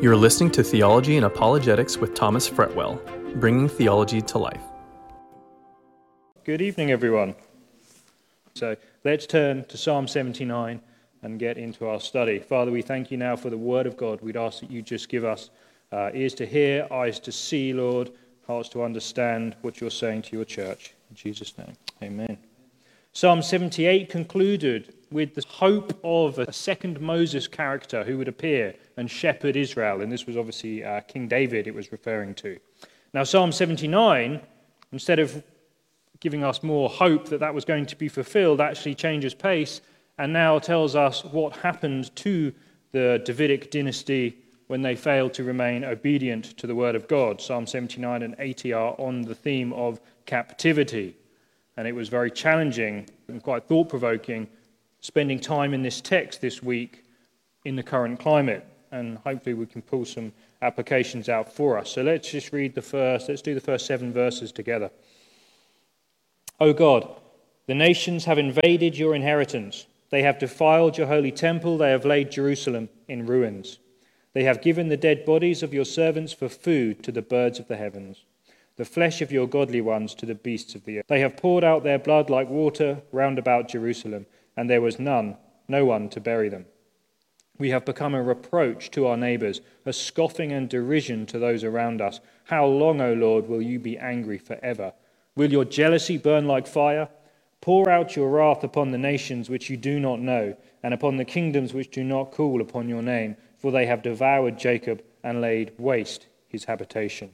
You're listening to Theology and Apologetics with Thomas Fretwell, bringing theology to life. Good evening, everyone. So let's turn to Psalm 79 and get into our study. Father, we thank you now for the word of God. We'd ask that you just give us uh, ears to hear, eyes to see, Lord, hearts to understand what you're saying to your church. In Jesus' name, amen. Psalm 78 concluded with the hope of a second Moses character who would appear and shepherd Israel. And this was obviously uh, King David it was referring to. Now, Psalm 79, instead of giving us more hope that that was going to be fulfilled, actually changes pace and now tells us what happened to the Davidic dynasty when they failed to remain obedient to the word of God. Psalm 79 and 80 are on the theme of captivity. And it was very challenging and quite thought provoking spending time in this text this week in the current climate. And hopefully we can pull some applications out for us. So let's just read the first, let's do the first seven verses together. O God, the nations have invaded your inheritance. They have defiled your holy temple. They have laid Jerusalem in ruins. They have given the dead bodies of your servants for food to the birds of the heavens, the flesh of your godly ones to the beasts of the earth. They have poured out their blood like water round about Jerusalem and there was none, no one to bury them. We have become a reproach to our neighbors, a scoffing and derision to those around us. How long, O Lord, will you be angry forever? Will your jealousy burn like fire? Pour out your wrath upon the nations which you do not know, and upon the kingdoms which do not call upon your name, for they have devoured Jacob and laid waste his habitation.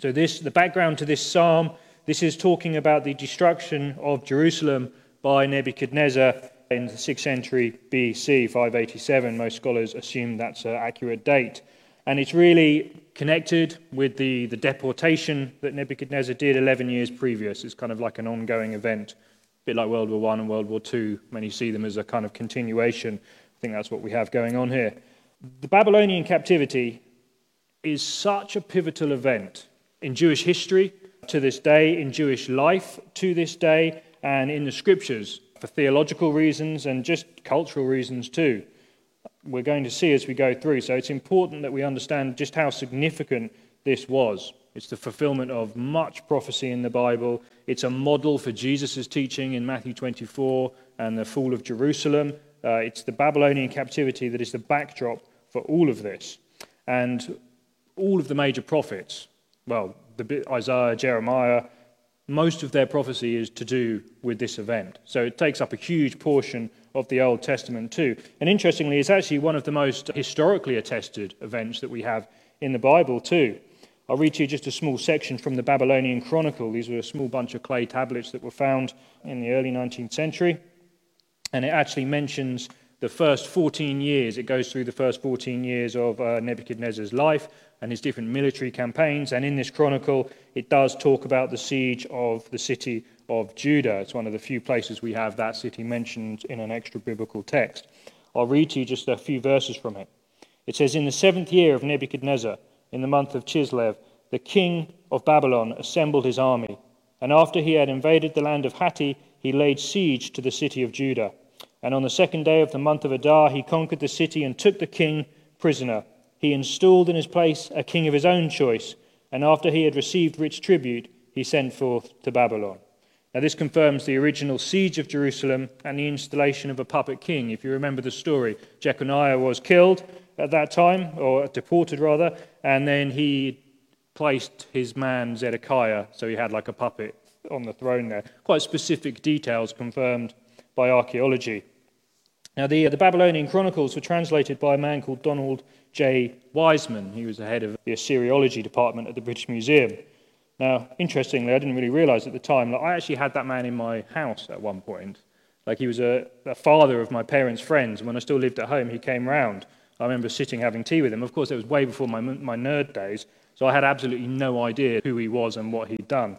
So, this, the background to this psalm, this is talking about the destruction of Jerusalem by Nebuchadnezzar in the 6th century BC, 587. Most scholars assume that's an accurate date. And it's really connected with the, the deportation that Nebuchadnezzar did 11 years previous. It's kind of like an ongoing event, a bit like World War I and World War II. Many see them as a kind of continuation. I think that's what we have going on here. The Babylonian captivity is such a pivotal event in Jewish history to this day, in Jewish life to this day, and in the scriptures for theological reasons and just cultural reasons too. We're going to see as we go through. So it's important that we understand just how significant this was. It's the fulfillment of much prophecy in the Bible. It's a model for Jesus' teaching in Matthew 24 and the fall of Jerusalem. Uh, it's the Babylonian captivity that is the backdrop for all of this. And all of the major prophets, well, the, Isaiah, Jeremiah, most of their prophecy is to do with this event. So it takes up a huge portion of the Old Testament too. And interestingly, it's actually one of the most historically attested events that we have in the Bible too. I'll read to you just a small section from the Babylonian Chronicle. These were a small bunch of clay tablets that were found in the early 19th century. And it actually mentions the first 14 years. It goes through the first 14 years of uh, Nebuchadnezzar's life and his different military campaigns. And in this chronicle, it does talk about the siege of the city of Judah. It's one of the few places we have that city mentioned in an extra biblical text. I'll read to you just a few verses from it. It says, In the seventh year of Nebuchadnezzar, in the month of Chislev, the king of Babylon assembled his army. And after he had invaded the land of Hatti, he laid siege to the city of Judah. And on the second day of the month of Adar, he conquered the city and took the king prisoner he installed in his place a king of his own choice, and after he had received rich tribute, he sent forth to Babylon. Now, this confirms the original siege of Jerusalem and the installation of a puppet king. If you remember the story, Jeconiah was killed at that time, or deported rather, and then he placed his man Zedekiah, so he had like a puppet on the throne there. Quite specific details confirmed by archaeology. Now, the, the Babylonian Chronicles were translated by a man called Donald J. Wiseman. He was the head of the Assyriology department at the British Museum. Now, interestingly, I didn't really realize at the time that I actually had that man in my house at one point. Like he was a, a father of my parents' friends, and when I still lived at home, he came round. I remember sitting having tea with him. Of course, it was way before my, my nerd days, so I had absolutely no idea who he was and what he'd done.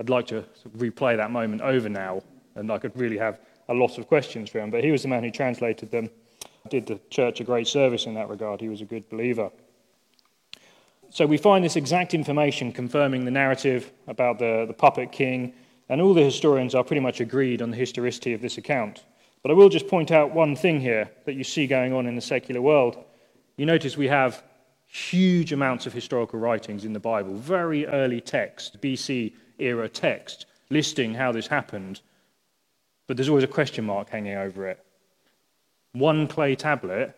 I'd like to replay that moment over now, and I could really have a lot of questions for him. But he was the man who translated them did the church a great service in that regard. He was a good believer. So we find this exact information confirming the narrative about the, the puppet king, and all the historians are pretty much agreed on the historicity of this account. But I will just point out one thing here that you see going on in the secular world. You notice we have huge amounts of historical writings in the Bible, very early text, BC era text, listing how this happened. But there's always a question mark hanging over it. One clay tablet,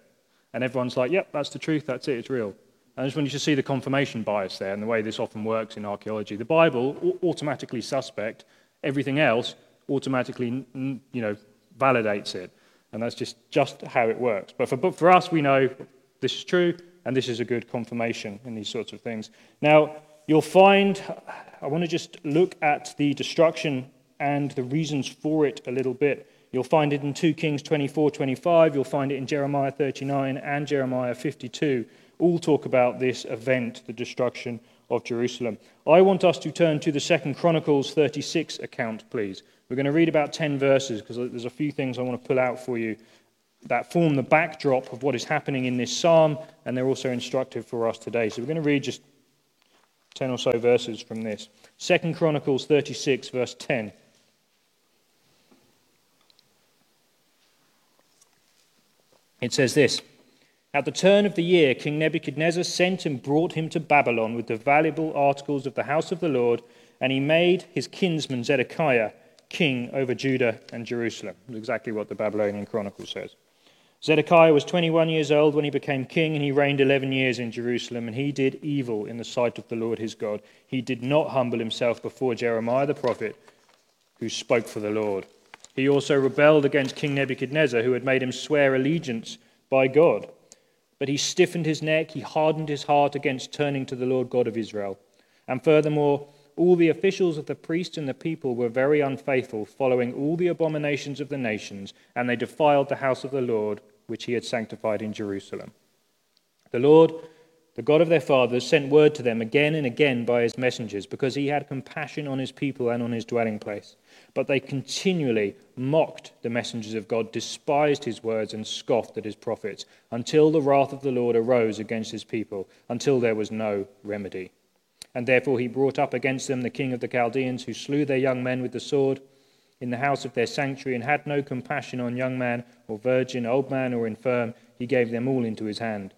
and everyone's like, yep, that's the truth, that's it, it's real. And I just want you to see the confirmation bias there and the way this often works in archaeology. The Bible, automatically suspect, everything else automatically you know, validates it. And that's just, just how it works. But for, but for us, we know this is true, and this is a good confirmation in these sorts of things. Now, you'll find, I want to just look at the destruction and the reasons for it a little bit. You'll find it in 2 Kings 24 25. You'll find it in Jeremiah 39 and Jeremiah 52. All talk about this event, the destruction of Jerusalem. I want us to turn to the Second Chronicles 36 account, please. We're going to read about 10 verses because there's a few things I want to pull out for you that form the backdrop of what is happening in this psalm, and they're also instructive for us today. So we're going to read just 10 or so verses from this. Second Chronicles 36, verse 10. It says this At the turn of the year, King Nebuchadnezzar sent and brought him to Babylon with the valuable articles of the house of the Lord, and he made his kinsman Zedekiah king over Judah and Jerusalem. That's exactly what the Babylonian Chronicle says. Zedekiah was 21 years old when he became king, and he reigned 11 years in Jerusalem, and he did evil in the sight of the Lord his God. He did not humble himself before Jeremiah the prophet, who spoke for the Lord. He also rebelled against King Nebuchadnezzar, who had made him swear allegiance by God. But he stiffened his neck, he hardened his heart against turning to the Lord God of Israel. And furthermore, all the officials of the priests and the people were very unfaithful, following all the abominations of the nations, and they defiled the house of the Lord, which he had sanctified in Jerusalem. The Lord, the God of their fathers, sent word to them again and again by his messengers, because he had compassion on his people and on his dwelling place. But they continually mocked the messengers of God, despised his words, and scoffed at his prophets, until the wrath of the Lord arose against his people, until there was no remedy. And therefore he brought up against them the king of the Chaldeans, who slew their young men with the sword in the house of their sanctuary, and had no compassion on young man or virgin, old man or infirm. He gave them all into his hand.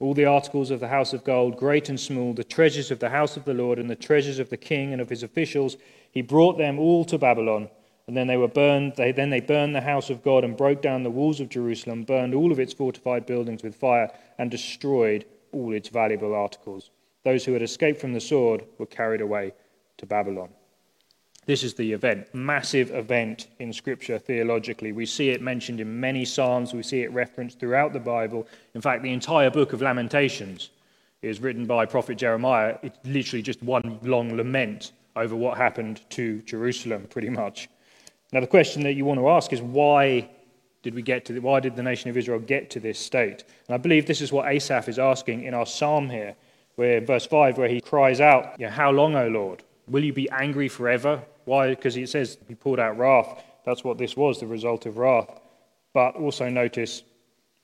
All the articles of the house of gold, great and small, the treasures of the house of the Lord, and the treasures of the king and of his officials, he brought them all to Babylon. And then they were burned. They, then they burned the house of God and broke down the walls of Jerusalem, burned all of its fortified buildings with fire, and destroyed all its valuable articles. Those who had escaped from the sword were carried away to Babylon. This is the event, massive event in Scripture theologically. We see it mentioned in many Psalms, we see it referenced throughout the Bible. In fact, the entire book of Lamentations is written by prophet Jeremiah. It's literally just one long lament over what happened to Jerusalem, pretty much. Now, the question that you want to ask is why did we get to the, why did the nation of Israel get to this state? And I believe this is what Asaph is asking in our psalm here where verse 5, where he cries out, you know, How long, O Lord? Will you be angry forever? Why? Because it says he poured out wrath. That's what this was, the result of wrath. But also notice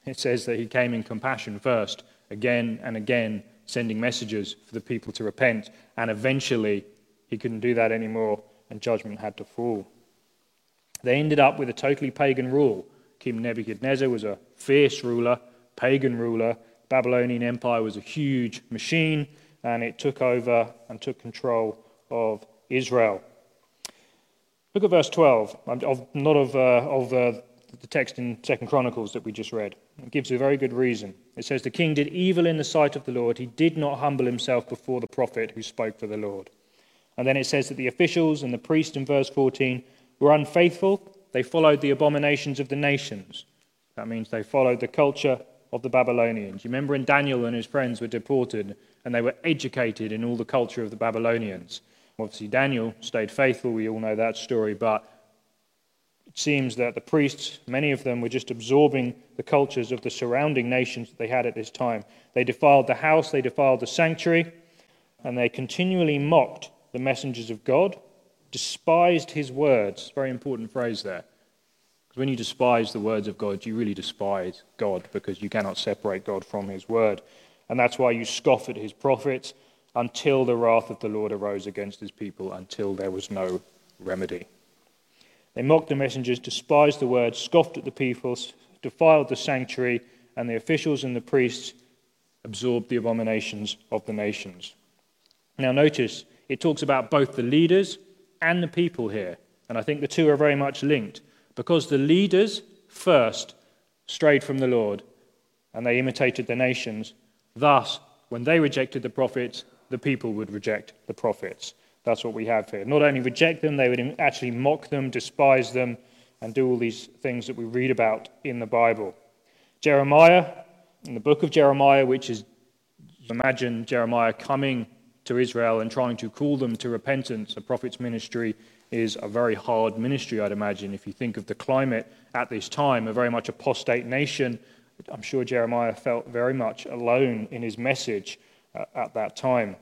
it says that he came in compassion first, again and again, sending messages for the people to repent. And eventually, he couldn't do that anymore, and judgment had to fall. They ended up with a totally pagan rule. King Nebuchadnezzar was a fierce ruler, pagan ruler, Babylonian Empire was a huge machine, and it took over and took control of Israel. Look at verse 12, of, not of, uh, of uh, the text in Second Chronicles that we just read. It gives a very good reason. It says, The king did evil in the sight of the Lord. He did not humble himself before the prophet who spoke for the Lord. And then it says that the officials and the priest in verse 14 were unfaithful. They followed the abominations of the nations. That means they followed the culture of the Babylonians. You remember when Daniel and his friends were deported and they were educated in all the culture of the Babylonians. Obviously, Daniel stayed faithful. We all know that story. But it seems that the priests, many of them, were just absorbing the cultures of the surrounding nations that they had at this time. They defiled the house, they defiled the sanctuary, and they continually mocked the messengers of God, despised his words. Very important phrase there. Because when you despise the words of God, you really despise God because you cannot separate God from his word. And that's why you scoff at his prophets until the wrath of the Lord arose against his people, until there was no remedy. They mocked the messengers, despised the word, scoffed at the people, defiled the sanctuary, and the officials and the priests absorbed the abominations of the nations. Now, notice it talks about both the leaders and the people here. And I think the two are very much linked because the leaders first strayed from the Lord and they imitated the nations. Thus, when they rejected the prophets, the people would reject the prophets. That's what we have here. Not only reject them, they would actually mock them, despise them, and do all these things that we read about in the Bible. Jeremiah, in the book of Jeremiah, which is, imagine Jeremiah coming to Israel and trying to call them to repentance. A prophet's ministry is a very hard ministry, I'd imagine. If you think of the climate at this time, a very much apostate nation, I'm sure Jeremiah felt very much alone in his message at that time.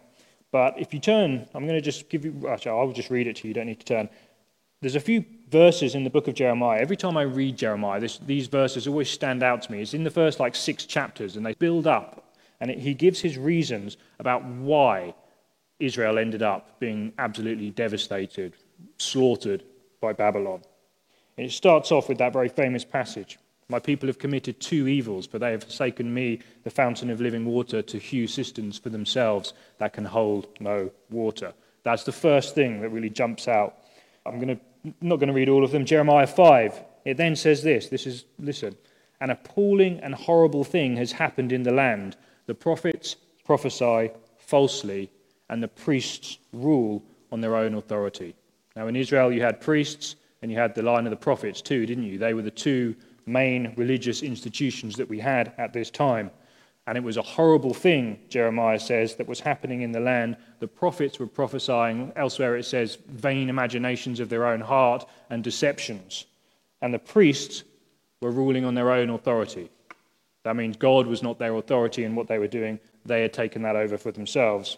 But if you turn, I'm going to just give you, actually, I'll just read it to you, you don't need to turn. There's a few verses in the book of Jeremiah. Every time I read Jeremiah, this, these verses always stand out to me. It's in the first like six chapters, and they build up. And it, he gives his reasons about why Israel ended up being absolutely devastated, slaughtered by Babylon. And it starts off with that very famous passage my people have committed two evils, for they have forsaken me, the fountain of living water, to hew cisterns for themselves that can hold no water. That's the first thing that really jumps out. I'm going to, not going to read all of them. Jeremiah 5, it then says this this is, listen, an appalling and horrible thing has happened in the land. The prophets prophesy falsely, and the priests rule on their own authority. Now, in Israel, you had priests and you had the line of the prophets too, didn't you? They were the two main religious institutions that we had at this time. And it was a horrible thing, Jeremiah says, that was happening in the land. The prophets were prophesying, elsewhere it says, vain imaginations of their own heart and deceptions. And the priests were ruling on their own authority. That means God was not their authority in what they were doing, they had taken that over for themselves.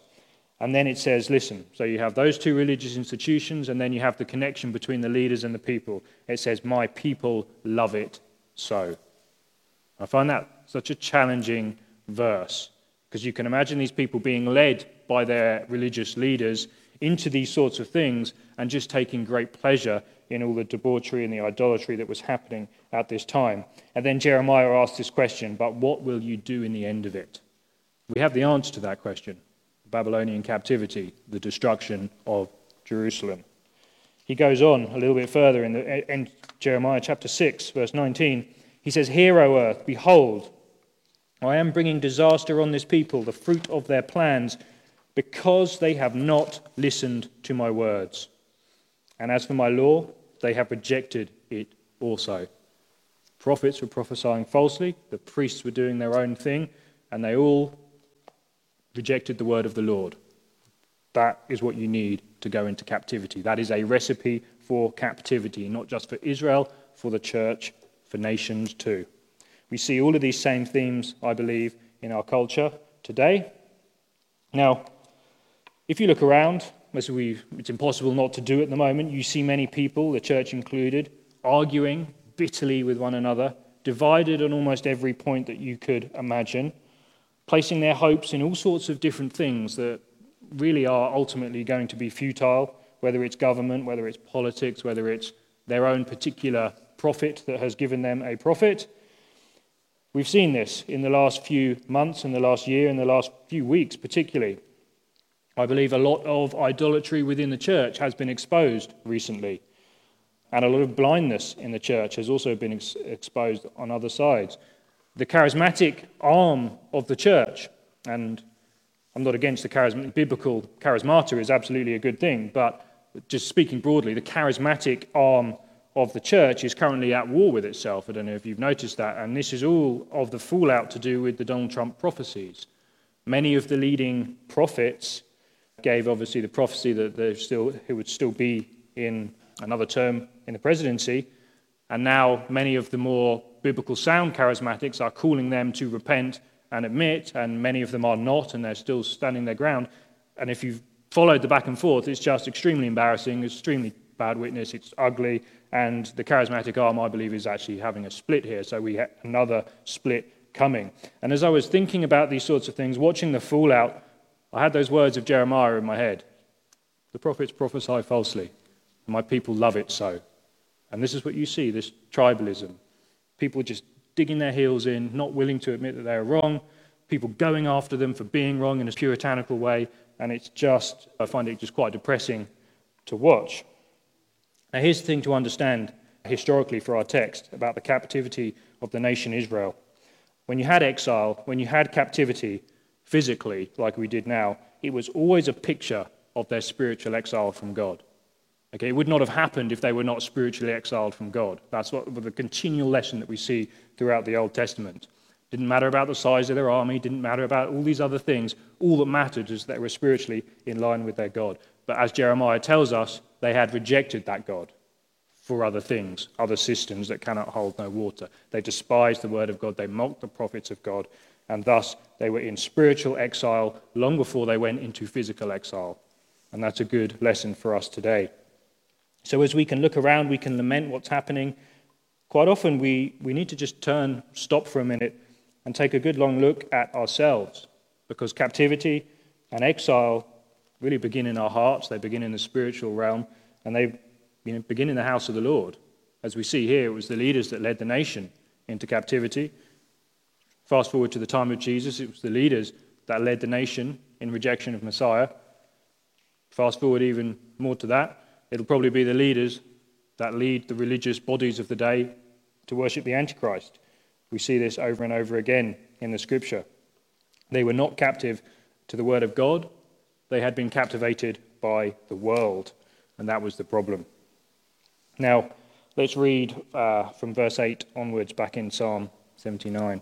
And then it says, listen, so you have those two religious institutions, and then you have the connection between the leaders and the people. It says, My people love it so. I find that such a challenging verse because you can imagine these people being led by their religious leaders into these sorts of things and just taking great pleasure in all the debauchery and the idolatry that was happening at this time. And then Jeremiah asks this question, but what will you do in the end of it? We have the answer to that question Babylonian captivity, the destruction of Jerusalem. He goes on a little bit further in, the, in Jeremiah chapter 6, verse 19. He says, Hear, O earth, behold, I am bringing disaster on this people, the fruit of their plans, because they have not listened to my words. And as for my law, they have rejected it also. Prophets were prophesying falsely, the priests were doing their own thing, and they all rejected the word of the Lord. That is what you need to go into captivity. That is a recipe for captivity, not just for Israel, for the church, for nations too. We see all of these same themes, I believe, in our culture today. Now, if you look around, as we, it's impossible not to do at the moment, you see many people, the church included, arguing bitterly with one another, divided on almost every point that you could imagine, placing their hopes in all sorts of different things that really are ultimately going to be futile, whether it's government, whether it's politics, whether it's their own particular prophet that has given them a profit. We've seen this in the last few months, in the last year, in the last few weeks, particularly. I believe a lot of idolatry within the church has been exposed recently. And a lot of blindness in the church has also been ex- exposed on other sides. The charismatic arm of the church, and I'm not against the charism- biblical charismata is absolutely a good thing, but just speaking broadly, the charismatic arm of the church is currently at war with itself. I don't know if you've noticed that, and this is all of the fallout to do with the Donald Trump prophecies. Many of the leading prophets gave obviously the prophecy that there still he would still be in another term in the presidency, and now many of the more biblical sound charismatics are calling them to repent and admit, and many of them are not, and they're still standing their ground. And if you've followed the back and forth, it's just extremely embarrassing, extremely bad witness, it's ugly, and the charismatic arm, I believe, is actually having a split here. So we have another split coming. And as I was thinking about these sorts of things, watching the fallout, I had those words of Jeremiah in my head. The prophets prophesy falsely, and my people love it so. And this is what you see this tribalism. People just digging their heels in, not willing to admit that they're wrong, people going after them for being wrong in a puritanical way, and it's just, I find it just quite depressing to watch. Now, here's the thing to understand historically for our text about the captivity of the nation Israel. When you had exile, when you had captivity physically, like we did now, it was always a picture of their spiritual exile from God. Okay, it would not have happened if they were not spiritually exiled from God. That's what the continual lesson that we see throughout the Old Testament. Didn't matter about the size of their army, didn't matter about all these other things. All that mattered is that they were spiritually in line with their God. But as Jeremiah tells us, they had rejected that God for other things, other systems that cannot hold no water. They despised the word of God, they mocked the prophets of God, and thus they were in spiritual exile long before they went into physical exile. And that's a good lesson for us today. So, as we can look around, we can lament what's happening. Quite often, we, we need to just turn, stop for a minute, and take a good long look at ourselves because captivity and exile really begin in our hearts, they begin in the spiritual realm, and they you know, begin in the house of the Lord. As we see here, it was the leaders that led the nation into captivity. Fast forward to the time of Jesus, it was the leaders that led the nation in rejection of Messiah. Fast forward even more to that, it'll probably be the leaders that lead the religious bodies of the day to worship the Antichrist. We see this over and over again in the scripture. They were not captive to the word of God, they had been captivated by the world, and that was the problem. Now, let's read uh, from verse 8 onwards back in Psalm 79.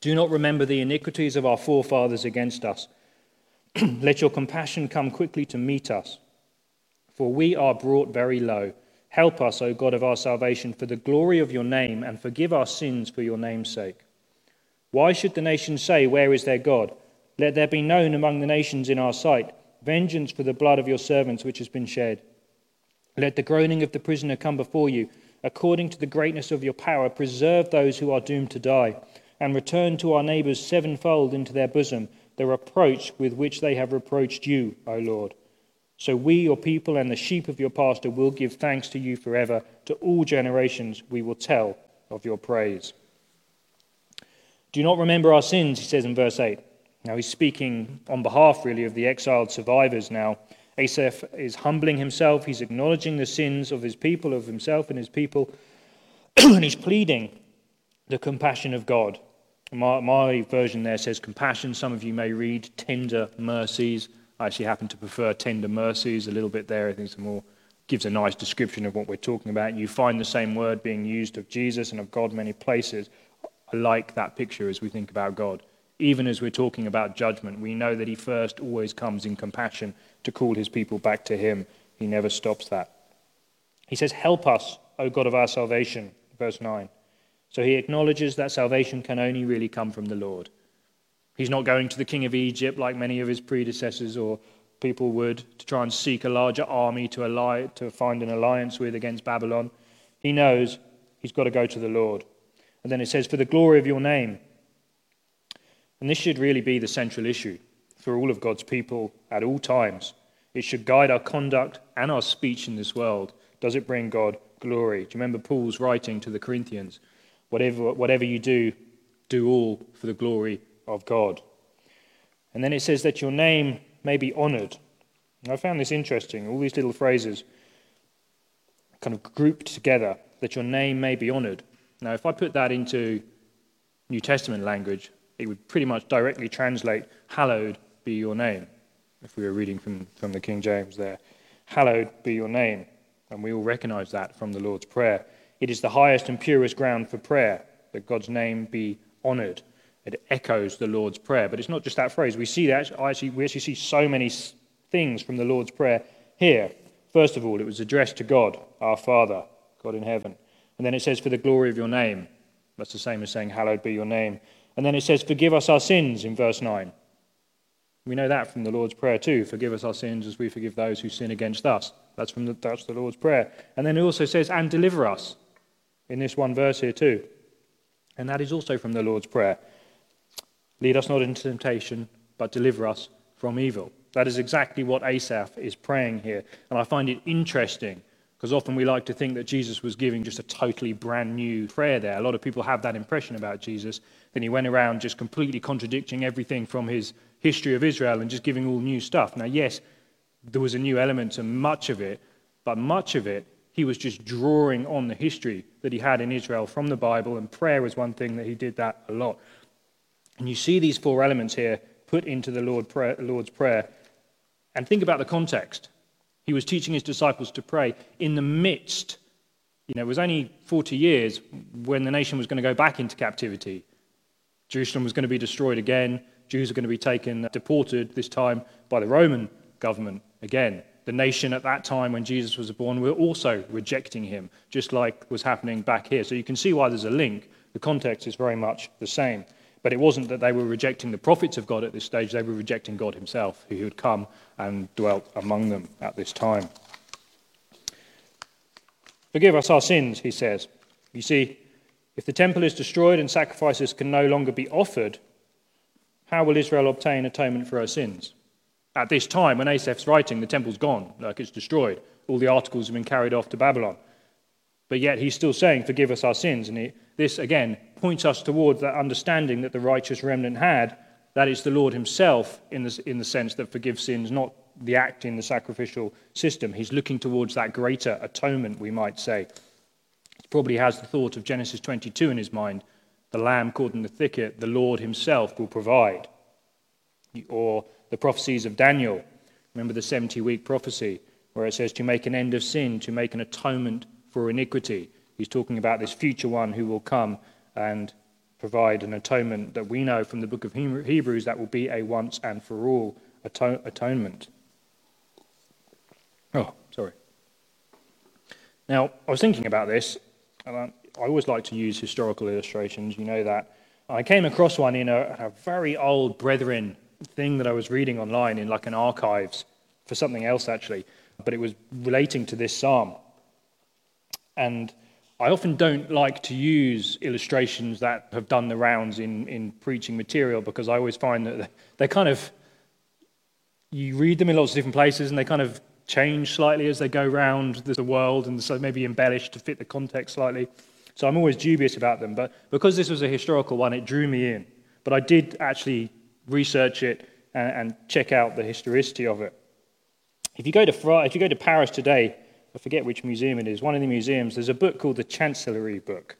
Do not remember the iniquities of our forefathers against us. Let your compassion come quickly to meet us, for we are brought very low. Help us, O God of our salvation, for the glory of your name, and forgive our sins for your name's sake. Why should the nations say, Where is their God? Let there be known among the nations in our sight vengeance for the blood of your servants which has been shed. Let the groaning of the prisoner come before you. According to the greatness of your power, preserve those who are doomed to die, and return to our neighbors sevenfold into their bosom the reproach with which they have reproached you, O Lord. So we, your people, and the sheep of your pasture will give thanks to you forever. To all generations we will tell of your praise. Do not remember our sins, he says in verse 8 now, he's speaking on behalf, really, of the exiled survivors now. Asaph is humbling himself, he's acknowledging the sins of his people, of himself and his people, and he's pleading the compassion of God. My, my, version there says compassion. Some of you may read tender mercies. I actually happen to prefer tender mercies a little bit there. I think it's more gives a nice description of what we're talking about. You find the same word being used of Jesus and of God many places. I like that picture as we think about God even as we're talking about judgment, we know that he first always comes in compassion to call his people back to him. He never stops that. He says, Help us, O God of our salvation, verse 9. So he acknowledges that salvation can only really come from the Lord. He's not going to the king of Egypt like many of his predecessors or people would to try and seek a larger army to, ally, to find an alliance with against Babylon. He knows he's got to go to the Lord. And then it says, For the glory of your name, and this should really be the central issue for all of God's people at all times. It should guide our conduct and our speech in this world. Does it bring God glory? Do you remember Paul's writing to the Corinthians? Whatever, whatever you do, do all for the glory of God. And then it says that your name may be honored. I found this interesting. All these little phrases kind of grouped together that your name may be honored. Now, if I put that into New Testament language, it would pretty much directly translate, Hallowed be your name, if we were reading from, from the King James there. Hallowed be your name. And we all recognize that from the Lord's Prayer. It is the highest and purest ground for prayer, that God's name be honored. It echoes the Lord's Prayer. But it's not just that phrase. We see that, actually, we actually see so many things from the Lord's Prayer here. First of all, it was addressed to God, our Father, God in heaven. And then it says, For the glory of your name. That's the same as saying, Hallowed be your name. And then it says, Forgive us our sins in verse 9. We know that from the Lord's Prayer too. Forgive us our sins as we forgive those who sin against us. That's from the, that's the Lord's Prayer. And then it also says, And deliver us in this one verse here too. And that is also from the Lord's Prayer. Lead us not into temptation, but deliver us from evil. That is exactly what Asaph is praying here. And I find it interesting Because often we like to think that Jesus was giving just a totally brand new prayer there. A lot of people have that impression about Jesus. Then he went around just completely contradicting everything from his history of Israel and just giving all new stuff. Now, yes, there was a new element to much of it, but much of it he was just drawing on the history that he had in Israel from the Bible, and prayer was one thing that he did that a lot. And you see these four elements here put into the Lord prayer, Lord's Prayer. And think about the context. He was teaching his disciples to pray in the midst, you know, it was only 40 years when the nation was going to go back into captivity. Jerusalem was going to be destroyed again. Jews are going to be taken, deported, this time by the Roman government again. The nation at that time when Jesus was born were also rejecting him, just like was happening back here. So you can see why there's a link. The context is very much the same. But it wasn't that they were rejecting the prophets of God at this stage, they were rejecting God himself, who had come and dwelt among them at this time. Forgive us our sins, he says. You see, if the temple is destroyed and sacrifices can no longer be offered, how will Israel obtain atonement for her sins? At this time, when Asaph's writing, the temple's gone, like it's destroyed. All the articles have been carried off to Babylon. But yet he's still saying, Forgive us our sins. And he, this, again, points us towards that understanding that the righteous remnant had that it's the Lord Himself, in the, in the sense that forgives sins, not the act in the sacrificial system. He's looking towards that greater atonement, we might say. He probably has the thought of Genesis 22 in his mind the lamb caught in the thicket, the Lord Himself will provide. Or the prophecies of Daniel. Remember the 70 week prophecy where it says to make an end of sin, to make an atonement for iniquity. He's talking about this future one who will come and provide an atonement that we know from the book of Hebrews that will be a once and for all atonement. Oh, sorry. Now, I was thinking about this, and I, always like to use historical illustrations, you know that. I came across one in a, a very old Brethren thing that I was reading online in like an archives for something else actually, but it was relating to this psalm. And I often don't like to use illustrations that have done the rounds in, in preaching material because I always find that they're kind of, you read them in lots of different places and they kind of change slightly as they go around the world and so maybe embellished to fit the context slightly. So I'm always dubious about them. But because this was a historical one, it drew me in. But I did actually research it and, and check out the historicity of it. If you, go to, if you go to Paris today, I forget which museum it is, one of the museums, there's a book called the Chancellery Book.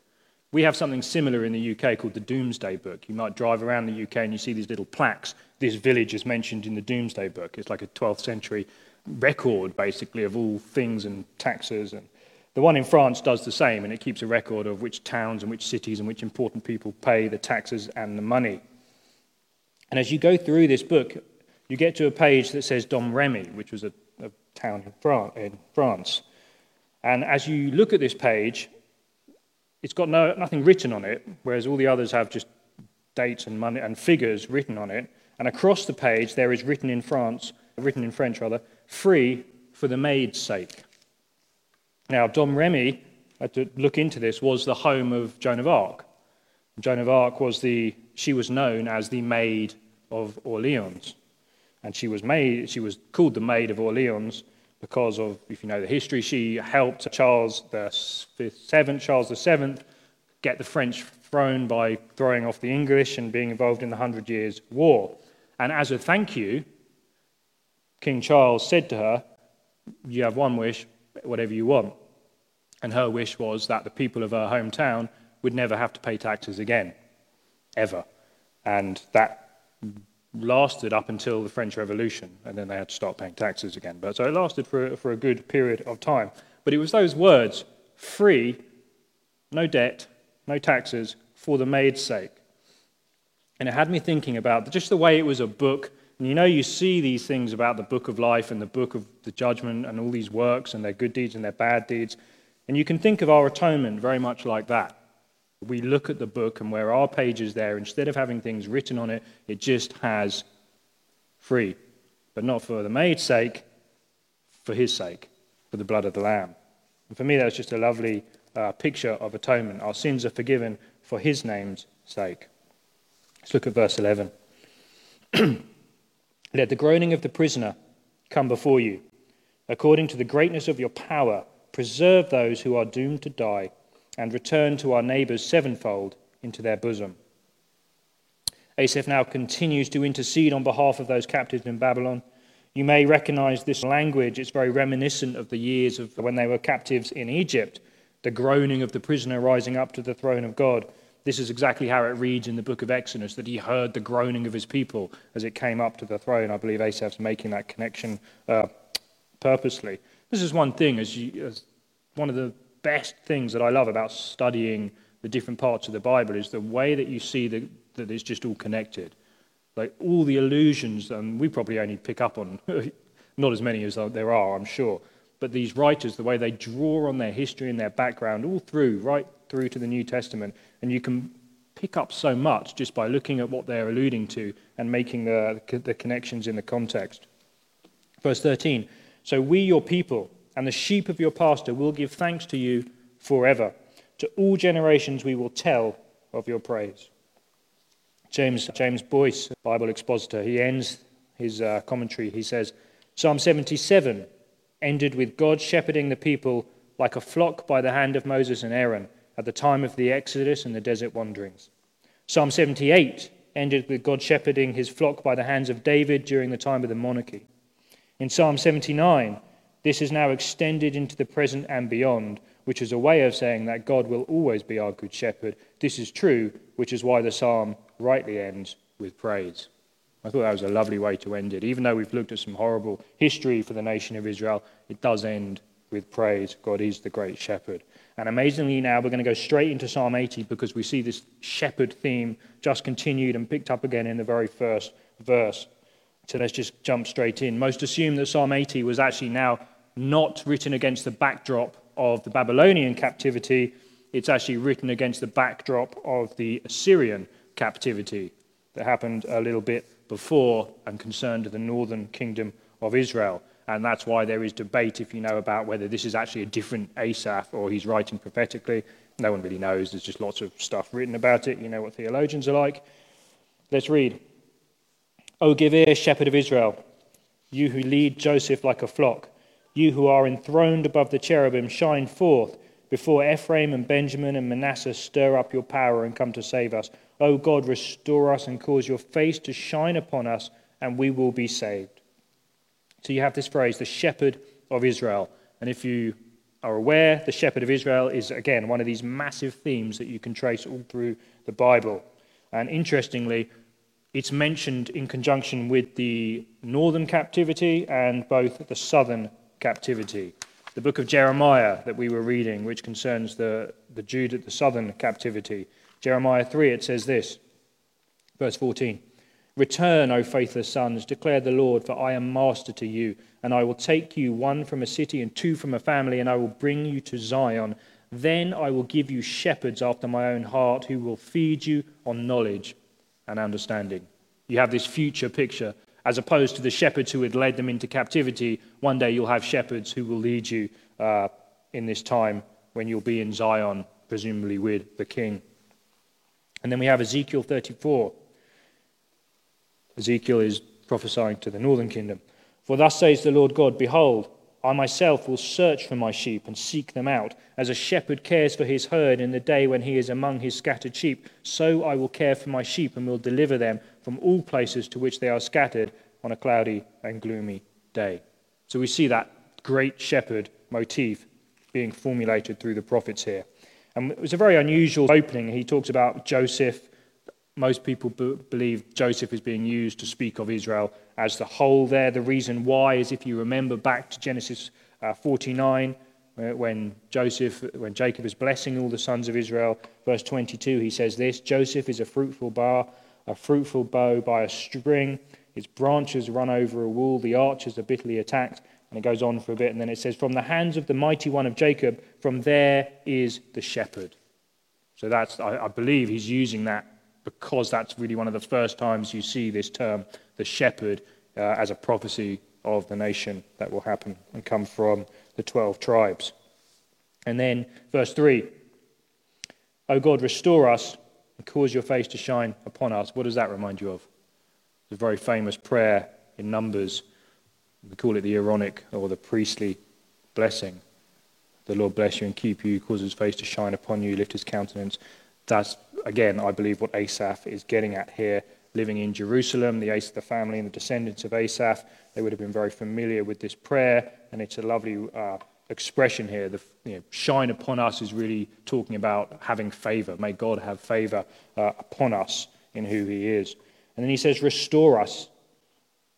We have something similar in the UK called the Domesday Book. You might drive around the UK and you see these little plaques. This village is mentioned in the Domesday Book. It's like a 12th century record, basically, of all things and taxes. And the one in France does the same, and it keeps a record of which towns and which cities and which important people pay the taxes and the money. And as you go through this book, you get to a page that says Domremy, which was a town in France. And as you look at this page, it's got no, nothing written on it, whereas all the others have just dates and money and figures written on it. And across the page, there is written in France, written in French rather, free for the maid's sake. Now, Domremy, I had to look into this, was the home of Joan of Arc. Joan of Arc was the, she was known as the Maid of Orleans. And she was, made, she was called the Maid of Orleans because of, if you know the history, she helped Charles the seventh, Charles the Seventh, get the French throne by throwing off the English and being involved in the Hundred Years' War. And as a thank you, King Charles said to her, You have one wish, whatever you want. And her wish was that the people of her hometown would never have to pay taxes again, ever. And that lasted up until the French Revolution, and then they had to start paying taxes again. But so it lasted for, for a good period of time. But it was those words free, no debt, no taxes, for the maid's sake. And it had me thinking about just the way it was a book. And you know, you see these things about the book of life and the book of the judgment and all these works and their good deeds and their bad deeds. And you can think of our atonement very much like that. We look at the book, and where our page is there, instead of having things written on it, it just has free. But not for the maid's sake, for his sake, for the blood of the Lamb. And for me, that's just a lovely uh, picture of atonement. Our sins are forgiven for his name's sake. Let's look at verse 11. Let the groaning of the prisoner come before you. According to the greatness of your power, preserve those who are doomed to die, and return to our neighbours sevenfold into their bosom. Asaph now continues to intercede on behalf of those captives in Babylon. You may recognize this language. It's very reminiscent of the years of when they were captives in Egypt, the groaning of the prisoner rising up to the throne of God. This is exactly how it reads in the book of Exodus that he heard the groaning of his people as it came up to the throne. I believe Asaph's making that connection uh, purposely. This is one thing, as, you, as one of the best things that I love about studying the different parts of the Bible is the way that you see the, that it's just all connected. Like all the allusions, and we probably only pick up on not as many as uh, there are, I'm sure. But these writers, the way they draw on their history and their background, all through, right through to the New Testament, and you can pick up so much just by looking at what they're alluding to and making the, the connections in the context. Verse 13 So we, your people, and the sheep of your pasture will give thanks to you forever. To all generations we will tell of your praise. James, James Boice, Bible expositor, he ends his uh, commentary. He says, Psalm 77 ended with God shepherding the people like a flock by the hand of Moses and Aaron at the time of the Exodus and the desert wanderings. Psalm 78 ended with God shepherding his flock by the hands of David during the time of the monarchy. In Psalm 79, this is now extended into the present and beyond, which is a way of saying that God will always be our good shepherd. This is true, which is why the psalm rightly ends with praise. I thought that was a lovely way to end it. Even though we've looked at some horrible history for the nation of Israel, it does end with praise. God is the great shepherd. And amazingly, now we're going to go straight into Psalm 80 because we see this shepherd theme just continued and picked up again in the very first verse. So let's just jump straight in. Most assume that Psalm 80 was actually now not written against the backdrop of the Babylonian captivity, it's actually written against the backdrop of the Assyrian captivity that happened a little bit before and concerned the northern kingdom of Israel. And that's why there is debate, if you know, about whether this is actually a different Asaph or he's writing prophetically. No one really knows. There's just lots of stuff written about it. You know what theologians are like. Let's read. O give ear, shepherd of Israel, you who lead Joseph like a flock, you who are enthroned above the cherubim, shine forth before Ephraim and Benjamin and Manasseh stir up your power and come to save us. O God, restore us and cause your face to shine upon us, and we will be saved. So you have this phrase, the shepherd of Israel. And if you are aware, the shepherd of Israel is, again, one of these massive themes that you can trace all through the Bible. And interestingly, it's mentioned in conjunction with the northern captivity and both the southern captivity the book of Jeremiah that we were reading, which concerns the, the Judah, the southern captivity. Jeremiah 3, it says this, verse 14 Return, O faithless sons, declare the Lord, for I am master to you, and I will take you one from a city and two from a family, and I will bring you to Zion. Then I will give you shepherds after my own heart who will feed you on knowledge and understanding. You have this future picture as opposed to the shepherds who had led them into captivity. One day you'll have shepherds who will lead you uh, in this time when you'll be in Zion, presumably with the king. And then we have Ezekiel 34. Ezekiel is prophesying to the northern kingdom. For thus says the Lord God Behold, I myself will search for my sheep and seek them out. As a shepherd cares for his herd in the day when he is among his scattered sheep, so I will care for my sheep and will deliver them from all places to which they are scattered on a cloudy and gloomy day. So we see that great shepherd motif being formulated through the prophets here. And it was a very unusual opening. He talks about Joseph. Most people b- believe Joseph is being used to speak of Israel as the whole there. The reason why is if you remember back to Genesis uh, 49, uh, when Joseph, when Jacob is blessing all the sons of Israel, verse 22, he says this Joseph is a fruitful bar a fruitful bow by a string. Its branches run over a wall. The archers are bitterly attacked. And it goes on for a bit. And then it says, From the hands of the mighty one of Jacob, from there is the shepherd. So that's, I, I believe he's using that because that's really one of the first times you see this term, the shepherd, uh, as a prophecy of the nation that will happen and come from the 12 tribes. And then verse 3 O God, restore us and cause your face to shine upon us. What does that remind you of? The very famous prayer in Numbers. We call it the Aaronic or the priestly blessing. The Lord bless you and keep you, cause his face to shine upon you, lift his countenance. That's, again, I believe what Asaph is getting at here. Living in Jerusalem, the, the family and the descendants of Asaph, they would have been very familiar with this prayer, and it's a lovely uh, expression here. The you know, shine upon us is really talking about having favor. May God have favor uh, upon us in who he is. And then he says, Restore us.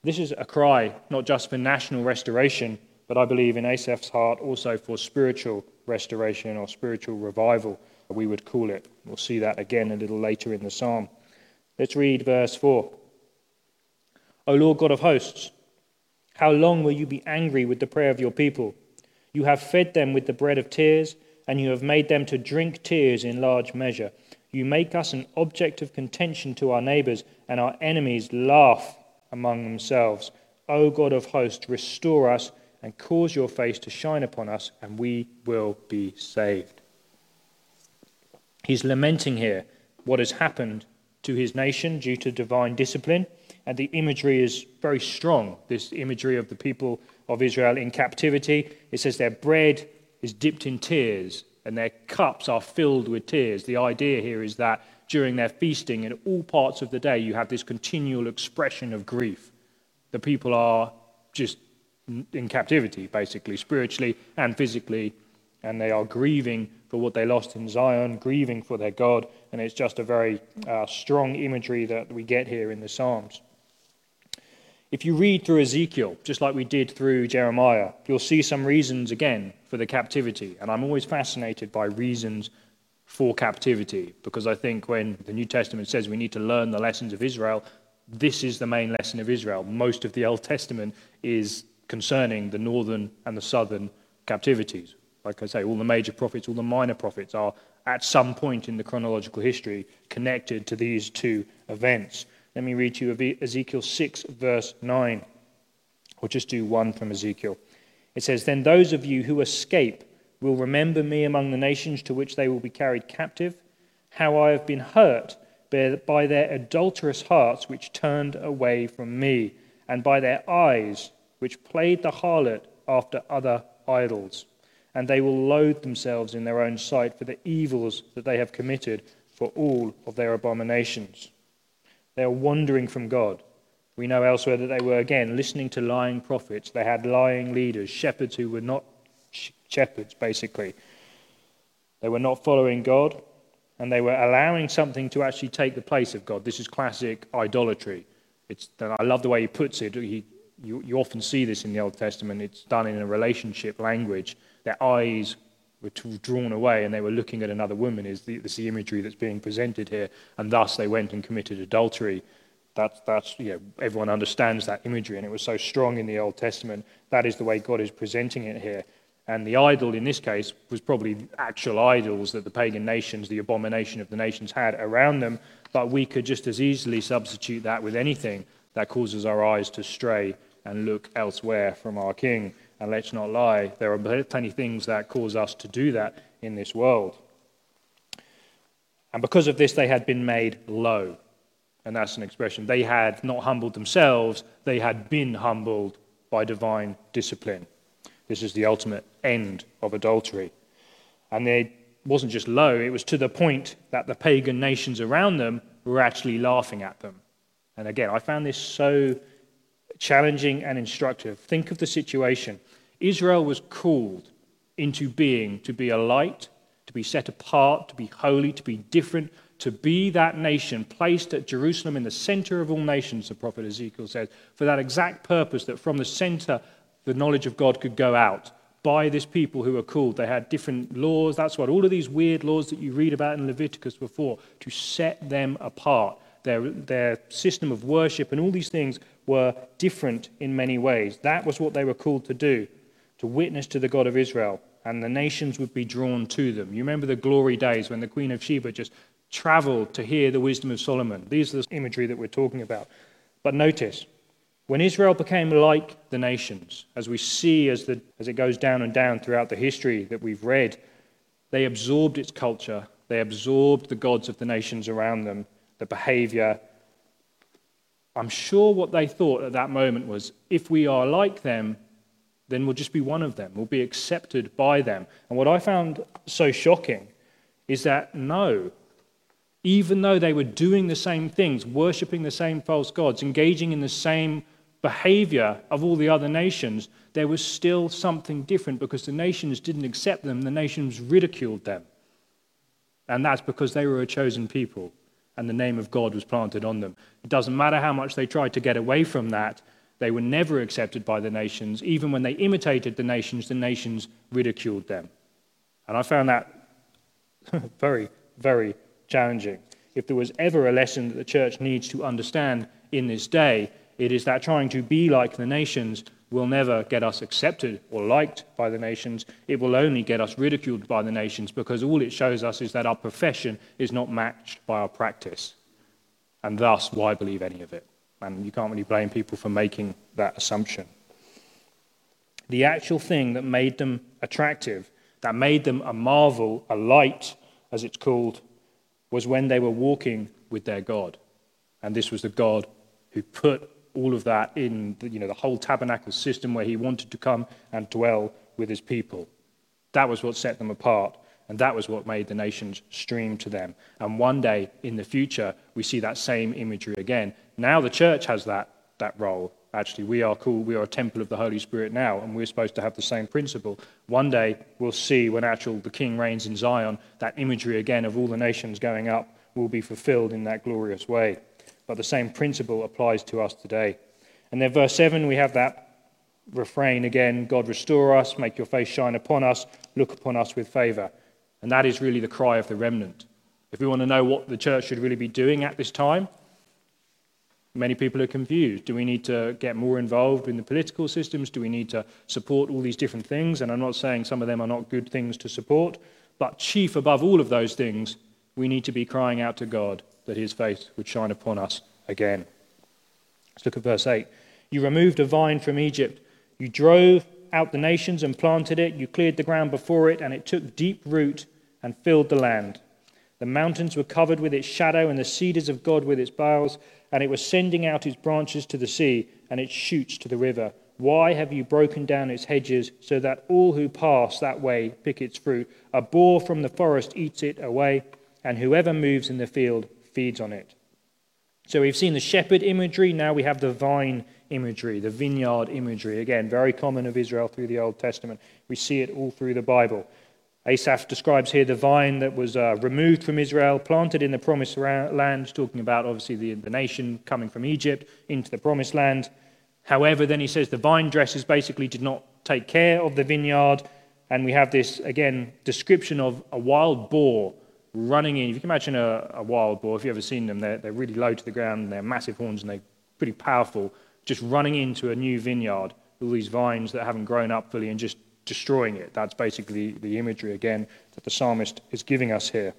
This is a cry not just for national restoration, but I believe in Asaph's heart also for spiritual restoration or spiritual revival, we would call it. We'll see that again a little later in the psalm. Let's read verse 4. O Lord God of hosts, how long will you be angry with the prayer of your people? You have fed them with the bread of tears, and you have made them to drink tears in large measure. You make us an object of contention to our neighbors, and our enemies laugh among themselves. O God of hosts, restore us and cause your face to shine upon us, and we will be saved. He's lamenting here what has happened to his nation due to divine discipline, and the imagery is very strong. This imagery of the people of Israel in captivity. It says their bread is dipped in tears and their cups are filled with tears. The idea here is that during their feasting in all parts of the day, you have this continual expression of grief. The people are just in captivity, basically, spiritually and physically, and they are grieving for what they lost in Zion, grieving for their God, and it's just a very uh, strong imagery that we get here in the Psalms. If you read through Ezekiel, just like we did through Jeremiah, you'll see some reasons again for the captivity. And I'm always fascinated by reasons for captivity because I think when the New Testament says we need to learn the lessons of Israel, this is the main lesson of Israel. Most of the Old Testament is concerning the northern and the southern captivities. Like I say, all the major prophets, all the minor prophets are at some point in the chronological history connected to these two events. Let me read to you Ezekiel 6, verse 9. Or just do one from Ezekiel. It says, Then those of you who escape will remember me among the nations to which they will be carried captive, how I have been hurt by their adulterous hearts which turned away from me, and by their eyes which played the harlot after other idols. And they will loathe themselves in their own sight for the evils that they have committed, for all of their abominations. They are wandering from God. We know elsewhere that they were, again, listening to lying prophets. They had lying leaders, shepherds who were not shepherds, basically. They were not following God, and they were allowing something to actually take the place of God. This is classic idolatry. It's, I love the way he puts it. He, you, you often see this in the Old Testament. It's done in a relationship language. Their eyes were drawn away and they were looking at another woman is the, is the imagery that's being presented here. And thus they went and committed adultery. That's, that's, you know, everyone understands that imagery, and it was so strong in the Old Testament. That is the way God is presenting it here. And the idol in this case was probably actual idols that the pagan nations, the abomination of the nations, had around them. But we could just as easily substitute that with anything that causes our eyes to stray and look elsewhere from our King. And let's not lie, there are plenty of things that cause us to do that in this world. And because of this, they had been made low. And that's an expression. They had not humbled themselves, they had been humbled by divine discipline. This is the ultimate end of adultery. And it wasn't just low, it was to the point that the pagan nations around them were actually laughing at them. And again, I found this so challenging and instructive. Think of the situation. Israel was called into being to be a light, to be set apart, to be holy, to be different, to be that nation placed at Jerusalem in the center of all nations, the prophet Ezekiel says, for that exact purpose that from the center the knowledge of God could go out by this people who were called. They had different laws. That's what all of these weird laws that you read about in Leviticus before, to set them apart. Their, their system of worship and all these things were different in many ways. That was what they were called to do, to witness to the God of Israel, and the nations would be drawn to them. You remember the glory days when the Queen of Sheba just traveled to hear the wisdom of Solomon. These are the imagery that we're talking about. But notice, when Israel became like the nations, as we see as, the, as it goes down and down throughout the history that we've read, they absorbed its culture, they absorbed the gods of the nations around them, the behavior. I'm sure what they thought at that moment was if we are like them, then we'll just be one of them. We'll be accepted by them. And what I found so shocking is that no, even though they were doing the same things, worshipping the same false gods, engaging in the same behavior of all the other nations, there was still something different because the nations didn't accept them, the nations ridiculed them. And that's because they were a chosen people and the name of God was planted on them. It doesn't matter how much they tried to get away from that, they were never accepted by the nations. Even when they imitated the nations, the nations ridiculed them. And I found that very, very challenging. If there was ever a lesson that the church needs to understand in this day, it is that trying to be like the nations will never get us accepted or liked by the nations. It will only get us ridiculed by the nations because all it shows us is that our profession is not matched by our practice. And thus, why believe any of it? And you can't really blame people for making that assumption. The actual thing that made them attractive, that made them a marvel, a light, as it's called, was when they were walking with their God. And this was the God who put all of that in the, you know, the whole tabernacle system where he wanted to come and dwell with his people. That was what set them apart. And that was what made the nations stream to them. And one day in the future, we see that same imagery again. Now the church has that, that role. Actually, we are called, we are a temple of the Holy Spirit now, and we're supposed to have the same principle. One day we'll see when actual the King reigns in Zion, that imagery again of all the nations going up will be fulfilled in that glorious way. But the same principle applies to us today. And then verse 7, we have that refrain again God restore us, make your face shine upon us, look upon us with favor. And that is really the cry of the remnant. If we want to know what the church should really be doing at this time, Many people are confused. Do we need to get more involved in the political systems? Do we need to support all these different things? And I'm not saying some of them are not good things to support, but chief above all of those things, we need to be crying out to God that his face would shine upon us again. Let's look at verse 8. You removed a vine from Egypt. You drove out the nations and planted it. You cleared the ground before it, and it took deep root and filled the land. The mountains were covered with its shadow, and the cedars of God with its boughs and it was sending out its branches to the sea and its shoots to the river. Why have you broken down its hedges so that all who pass that way pick its fruit? A boar from the forest eats it away, and whoever moves in the field feeds on it. So we've seen the shepherd imagery, now we have the vine imagery, the vineyard imagery. Again, very common of Israel through the Old Testament. We see it all through the Bible. Asaph describes here the vine that was uh, removed from Israel, planted in the promised land, talking about obviously the, the nation coming from Egypt into the promised land. However, then he says the vine dressers basically did not take care of the vineyard. And we have this, again, description of a wild boar running in. If you can imagine a, a wild boar, if you've ever seen them, they're, they're really low to the ground and they're massive horns and they're pretty powerful, just running into a new vineyard, all these vines that haven't grown up fully and just destroying it. That's basically the imagery, again, that the psalmist is giving us here.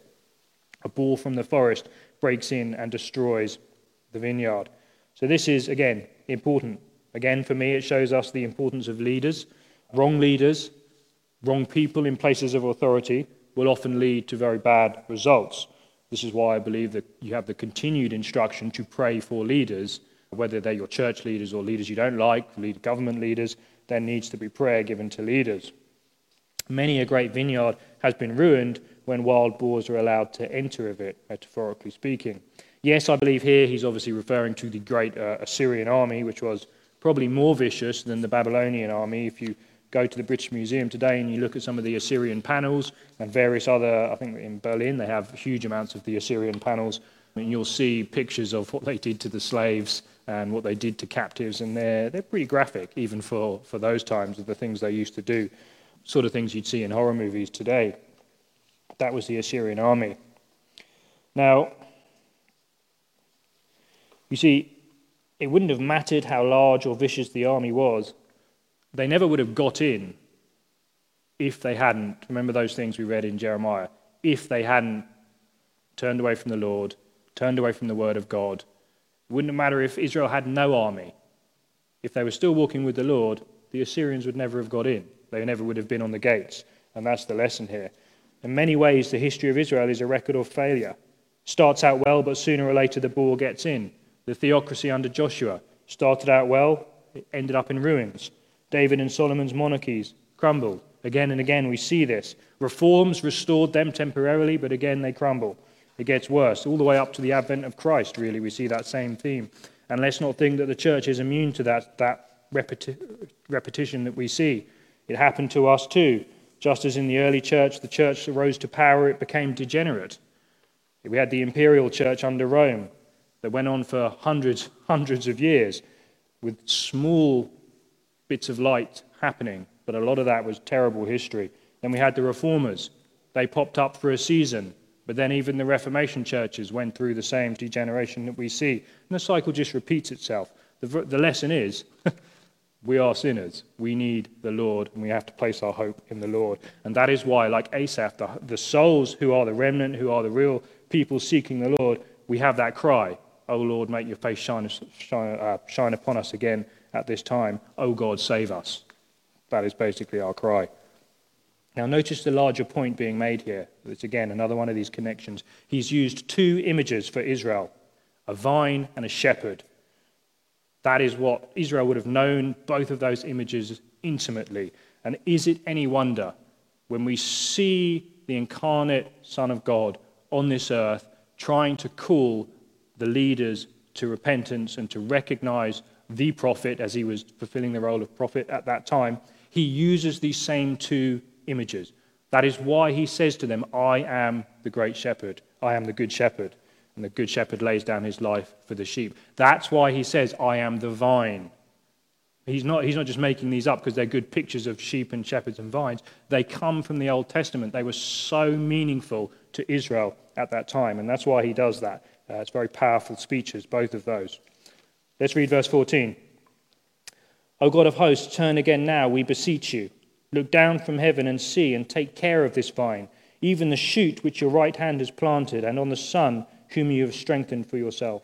A bull from the forest breaks in and destroys the vineyard. So, this is, again, important. Again, for me, it shows us the importance of leaders. Wrong leaders, wrong people in places of authority will often lead to very bad results. This is why I believe that you have the continued instruction to pray for leaders, whether they're your church leaders or leaders you don't like, lead government leaders, there needs to be prayer given to leaders. Many a great vineyard has been ruined when wild boars are allowed to enter of it, metaphorically speaking. Yes, I believe here he's obviously referring to the great uh, Assyrian army, which was probably more vicious than the Babylonian army. If you go to the British Museum today and you look at some of the Assyrian panels and various other, I think in Berlin they have huge amounts of the Assyrian panels, and you'll see pictures of what they did to the slaves and what they did to captives, and they're, they're pretty graphic, even for, for those times, of the things they used to do. Sort of things you'd see in horror movies today. That was the Assyrian army. Now, you see, it wouldn't have mattered how large or vicious the army was. They never would have got in if they hadn't, remember those things we read in Jeremiah, if they hadn't turned away from the Lord, turned away from the word of God, it wouldn't matter if Israel had no army. If they were still walking with the Lord, the Assyrians would never have got in. They never would have been on the gates. And that's the lesson here. In many ways, the history of Israel is a record of failure. Starts out well, but sooner or later the ball gets in. The theocracy under Joshua started out well, it ended up in ruins. David and Solomon's monarchies crumbled. Again and again, we see this. Reforms restored them temporarily, but again, they crumble. It gets worse. All the way up to the advent of Christ, really, we see that same theme. And let's not think that the church is immune to that, that repeti- repetition that we see. It happened to us too. Just as in the early church, the church rose to power, it became degenerate. We had the imperial church under Rome that went on for hundreds, hundreds of years with small bits of light happening, but a lot of that was terrible history. Then we had the reformers. They popped up for a season, but then even the Reformation churches went through the same degeneration that we see. And the cycle just repeats itself. The, the lesson is we are sinners. We need the Lord, and we have to place our hope in the Lord. And that is why, like Asaph, the, the souls who are the remnant, who are the real people seeking the Lord, we have that cry, O Lord, make your face shine, shine, uh, shine upon us again at this time. O God, save us. That is basically our cry. Now, notice the larger point being made here. It's again another one of these connections. He's used two images for Israel a vine and a shepherd. That is what Israel would have known both of those images intimately. And is it any wonder when we see the incarnate Son of God on this earth trying to call the leaders to repentance and to recognize the prophet as he was fulfilling the role of prophet at that time, he uses these same two images. That is why he says to them, I am the great shepherd, I am the good shepherd. And the good shepherd lays down his life for the sheep. That's why he says, I am the vine. He's not, he's not just making these up because they're good pictures of sheep and shepherds and vines. They come from the Old Testament. They were so meaningful to Israel at that time. And that's why he does that. Uh, it's very powerful speeches, both of those. Let's read verse 14. O God of hosts, turn again now, we beseech you. Look down from heaven and see, and take care of this vine, even the shoot which your right hand has planted, and on the son whom you have strengthened for yourself.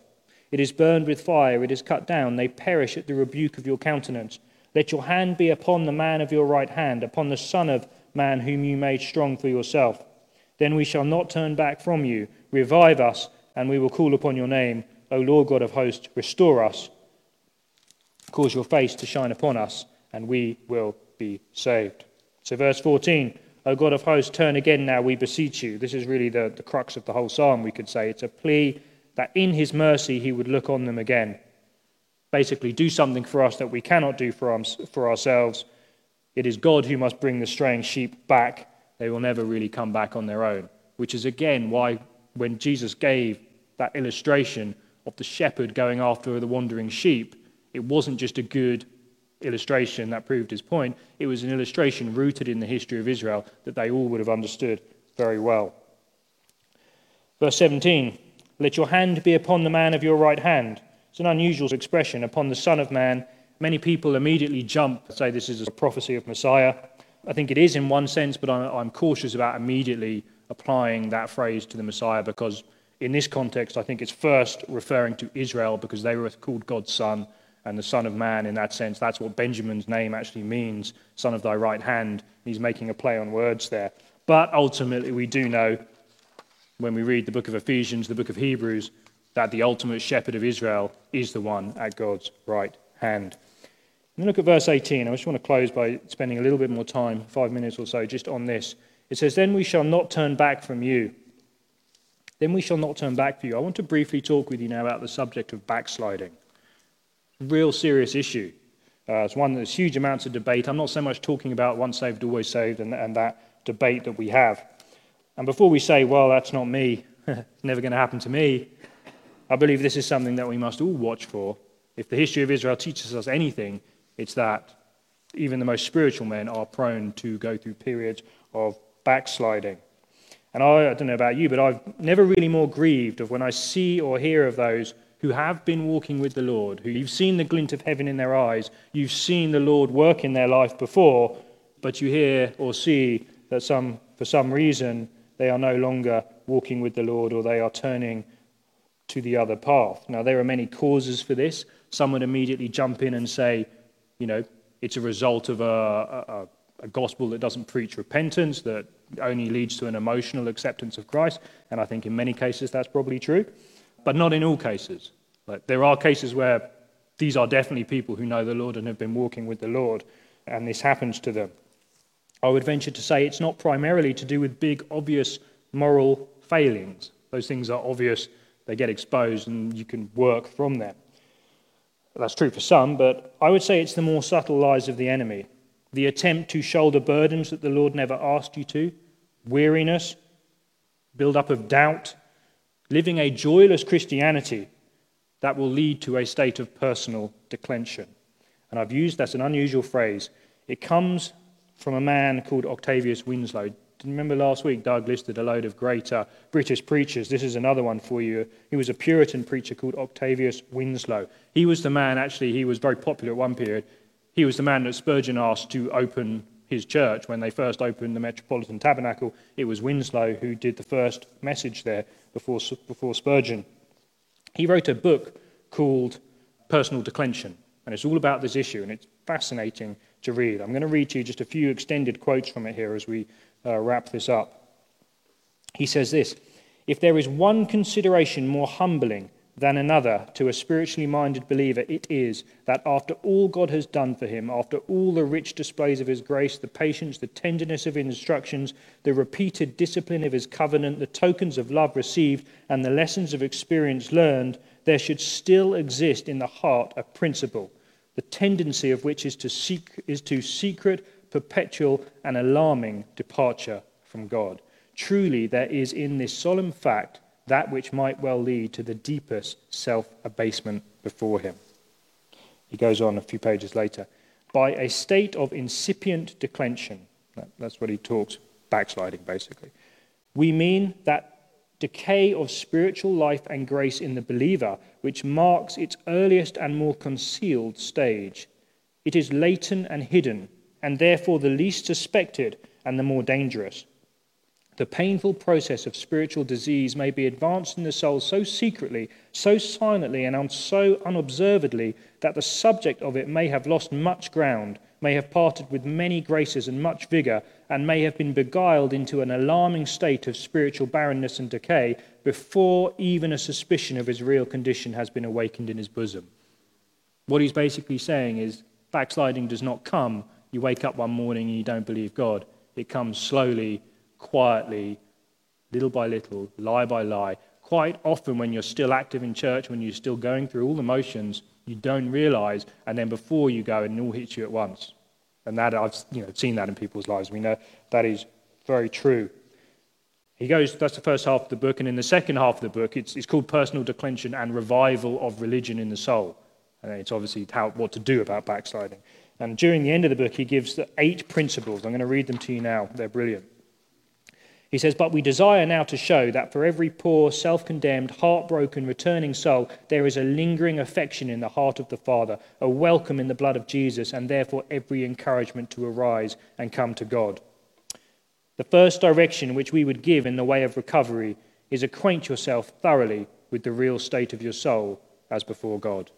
It is burned with fire, it is cut down, they perish at the rebuke of your countenance. Let your hand be upon the man of your right hand, upon the son of man whom you made strong for yourself. Then we shall not turn back from you. Revive us, and we will call upon your name. O Lord God of hosts, restore us. Cause your face to shine upon us, and we will be saved. So, verse 14, O God of hosts, turn again now, we beseech you. This is really the, the crux of the whole psalm, we could say. It's a plea that in his mercy he would look on them again. Basically, do something for us that we cannot do for, our, for ourselves. It is God who must bring the straying sheep back. They will never really come back on their own, which is again why when Jesus gave that illustration of the shepherd going after the wandering sheep, it wasn't just a good illustration that proved his point. It was an illustration rooted in the history of Israel that they all would have understood very well. Verse 17 Let your hand be upon the man of your right hand. It's an unusual expression, upon the Son of Man. Many people immediately jump, and say this is a prophecy of Messiah. I think it is in one sense, but I'm cautious about immediately applying that phrase to the Messiah because in this context, I think it's first referring to Israel because they were called God's son and the Son of Man in that sense. That's what Benjamin's name actually means, Son of Thy Right Hand. He's making a play on words there. But ultimately, we do know when we read the book of Ephesians, the book of Hebrews, that the ultimate shepherd of Israel is the one at God's right hand. And look at verse 18. I just want to close by spending a little bit more time, five minutes or so, just on this. It says, Then we shall not turn back from you. Then we shall not turn back for you. I want to briefly talk with you now about the subject of backsliding real serious issue. Uh, it's one that's huge amounts of debate. I'm not so much talking about once saved, always saved, and, and that debate that we have. And before we say, well, that's not me, it's never going to happen to me, I believe this is something that we must all watch for. If the history of Israel teaches us anything, it's that even the most spiritual men are prone to go through periods of backsliding. And I, I don't know about you, but I've never really more grieved of when I see or hear of those who have been walking with the Lord, who you've seen the glint of heaven in their eyes, you've seen the Lord work in their life before, but you hear or see that some, for some reason they are no longer walking with the Lord or they are turning to the other path. Now, there are many causes for this. Some would immediately jump in and say, you know, it's a result of a, a, a gospel that doesn't preach repentance, that only leads to an emotional acceptance of Christ. And I think in many cases that's probably true but not in all cases. Like, there are cases where these are definitely people who know the Lord and have been walking with the Lord. and this happens to them. I would venture to say it's not primarily to do with big, obvious moral failings. Those things are obvious, they get exposed, and you can work from them. That's true for some, but I would say it's the more subtle lies of the enemy. The attempt to shoulder burdens that the Lord never asked you to, weariness, build up of doubt, living a joyless Christianity that will lead to a state of personal declension. And I've used that's an unusual phrase. It comes from a man called Octavius Winslow. Remember last week, Doug listed a load of great uh, British preachers. This is another one for you. He was a Puritan preacher called Octavius Winslow. He was the man, actually, he was very popular at one period. He was the man that Spurgeon asked to open his church when they first opened the Metropolitan Tabernacle. It was Winslow who did the first message there before, before Spurgeon. He wrote a book called Personal Declension, and it's all about this issue, and it's fascinating to read. I'm going to read to you just a few extended quotes from it here as we uh, wrap this up. He says this If there is one consideration more humbling than another to a spiritually minded believer, it is that after all God has done for him, after all the rich displays of his grace, the patience, the tenderness of his instructions, the repeated discipline of his covenant, the tokens of love received, and the lessons of experience learned, there should still exist in the heart a principle, the tendency of which is to, seek, is to secret, perpetual, and alarming departure from God. Truly, there is in this solemn fact that which might well lead to the deepest self abasement before him. He goes on a few pages later. By a state of incipient declension, that's what he talks, backsliding basically. We mean that decay of spiritual life and grace in the believer, which marks its earliest and more concealed stage. It is latent and hidden, and therefore the least suspected and the more dangerous. The painful process of spiritual disease may be advanced in the soul so secretly, so silently, and so unobservedly that the subject of it may have lost much ground, may have parted with many graces and much vigor, and may have been beguiled into an alarming state of spiritual barrenness and decay before even a suspicion of his real condition has been awakened in his bosom. What he's basically saying is backsliding does not come, you wake up one morning and you don't believe God. It comes slowly quietly, little by little, lie by lie. Quite often, when you're still active in church, when you're still going through all the motions, you don't realize, and then before you go, it all hits you at once. And that I've you know, seen that in people's lives. We know that is very true. He goes, that's the first half of the book, and in the second half of the book, it's, it's called Personal Declension and Revival of Religion in the Soul. And it's obviously how, what to do about backsliding. And during the end of the book, he gives the eight principles. I'm going to read them to you now. They're brilliant. He says, But we desire now to show that for every poor, self condemned, heartbroken, returning soul, there is a lingering affection in the heart of the Father, a welcome in the blood of Jesus, and therefore every encouragement to arise and come to God. The first direction which we would give in the way of recovery is acquaint yourself thoroughly with the real state of your soul as before God.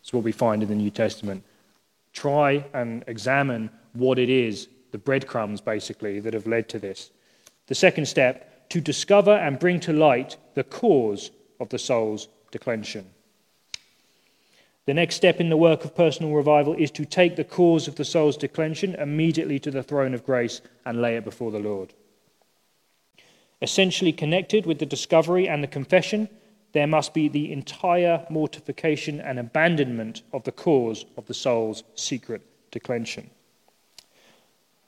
That's what we find in the New Testament. Try and examine what it is, the breadcrumbs basically, that have led to this. The second step, to discover and bring to light the cause of the soul's declension. The next step in the work of personal revival is to take the cause of the soul's declension immediately to the throne of grace and lay it before the Lord. Essentially connected with the discovery and the confession, there must be the entire mortification and abandonment of the cause of the soul's secret declension.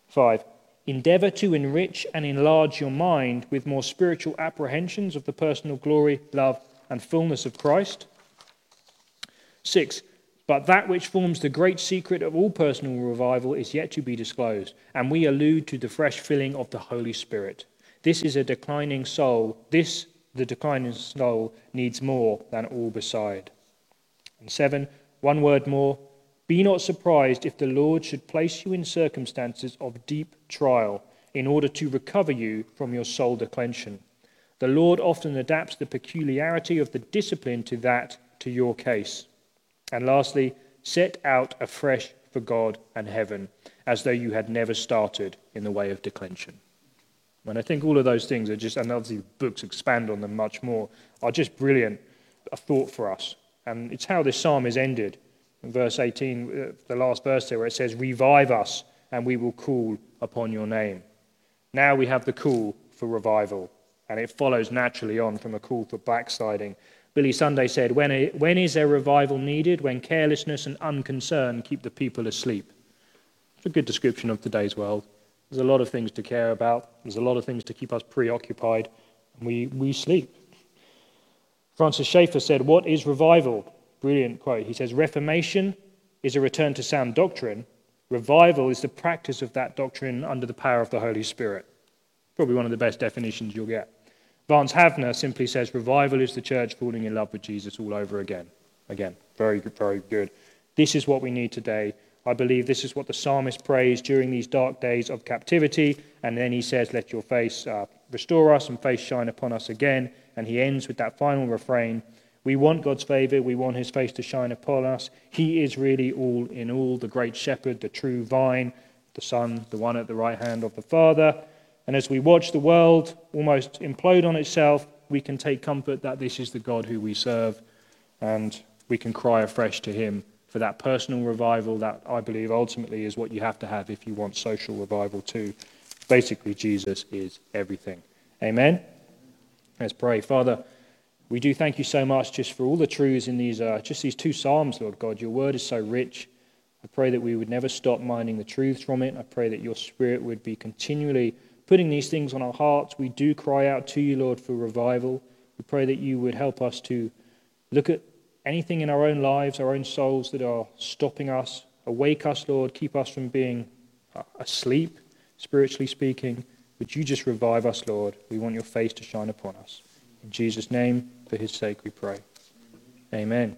Five, Endeavor to enrich and enlarge your mind with more spiritual apprehensions of the personal glory, love, and fullness of Christ. Six, but that which forms the great secret of all personal revival is yet to be disclosed, and we allude to the fresh filling of the Holy Spirit. This is a declining soul. This, the declining soul, needs more than all beside. And seven, one word more be not surprised if the Lord should place you in circumstances of deep trial in order to recover you from your soul declension. The Lord often adapts the peculiarity of the discipline to that, to your case. And lastly, set out afresh for God and heaven, as though you had never started in the way of declension. And I think all of those things are just, and obviously books expand on them much more, are just brilliant, a thought for us. And it's how this psalm is ended. Verse 18, uh, the last verse there, where it says, Revive us, and we will call upon your name. Now we have the call for revival, and it follows naturally on from a call for backsliding. Billy Sunday said, when, when is there revival needed? When carelessness and unconcern keep the people asleep. It's a good description of today's world. There's a lot of things to care about, there's a lot of things to keep us preoccupied, and we, we sleep. Francis Schaeffer said, What is revival? Brilliant quote. He says, Reformation is a return to sound doctrine. Revival is the practice of that doctrine under the power of the Holy Spirit. Probably one of the best definitions you'll get. Vance Havner simply says, Revival is the church falling in love with Jesus all over again. Again, very good, very good. This is what we need today. I believe this is what the psalmist prays during these dark days of captivity. And then he says, Let your face uh, restore us and face shine upon us again. And he ends with that final refrain We want God's favor. We want his face to shine upon us. He is really all in all, the great shepherd, the true vine, the Son, the one at the right hand of the Father. And as we watch the world almost implode on itself, we can take comfort that this is the God who we serve. And we can cry afresh to him for that personal revival that I believe ultimately is what you have to have if you want social revival too. Basically, Jesus is everything. Amen? Let's pray. Father, we do thank you so much just for all the truths in these, uh, just these two Psalms, Lord God. Your word is so rich. I pray that we would never stop minding the truths from it. I pray that your spirit would be continually putting these things on our hearts. We do cry out to you, Lord, for revival. We pray that you would help us to look at anything in our own lives, our own souls that are stopping us. Awake us, Lord. Keep us from being uh, asleep, spiritually speaking. Would you just revive us, Lord? We want your face to shine upon us. In Jesus' name, for his sake, we pray. Amen.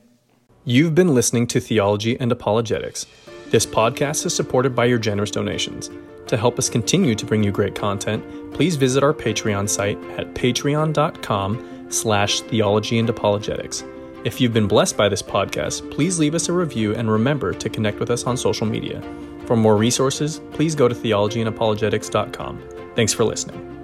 You've been listening to Theology and Apologetics. This podcast is supported by your generous donations. To help us continue to bring you great content, please visit our Patreon site at patreon.com slash theology and apologetics. If you've been blessed by this podcast, please leave us a review and remember to connect with us on social media. For more resources, please go to theologyandapologetics.com. Thanks for listening.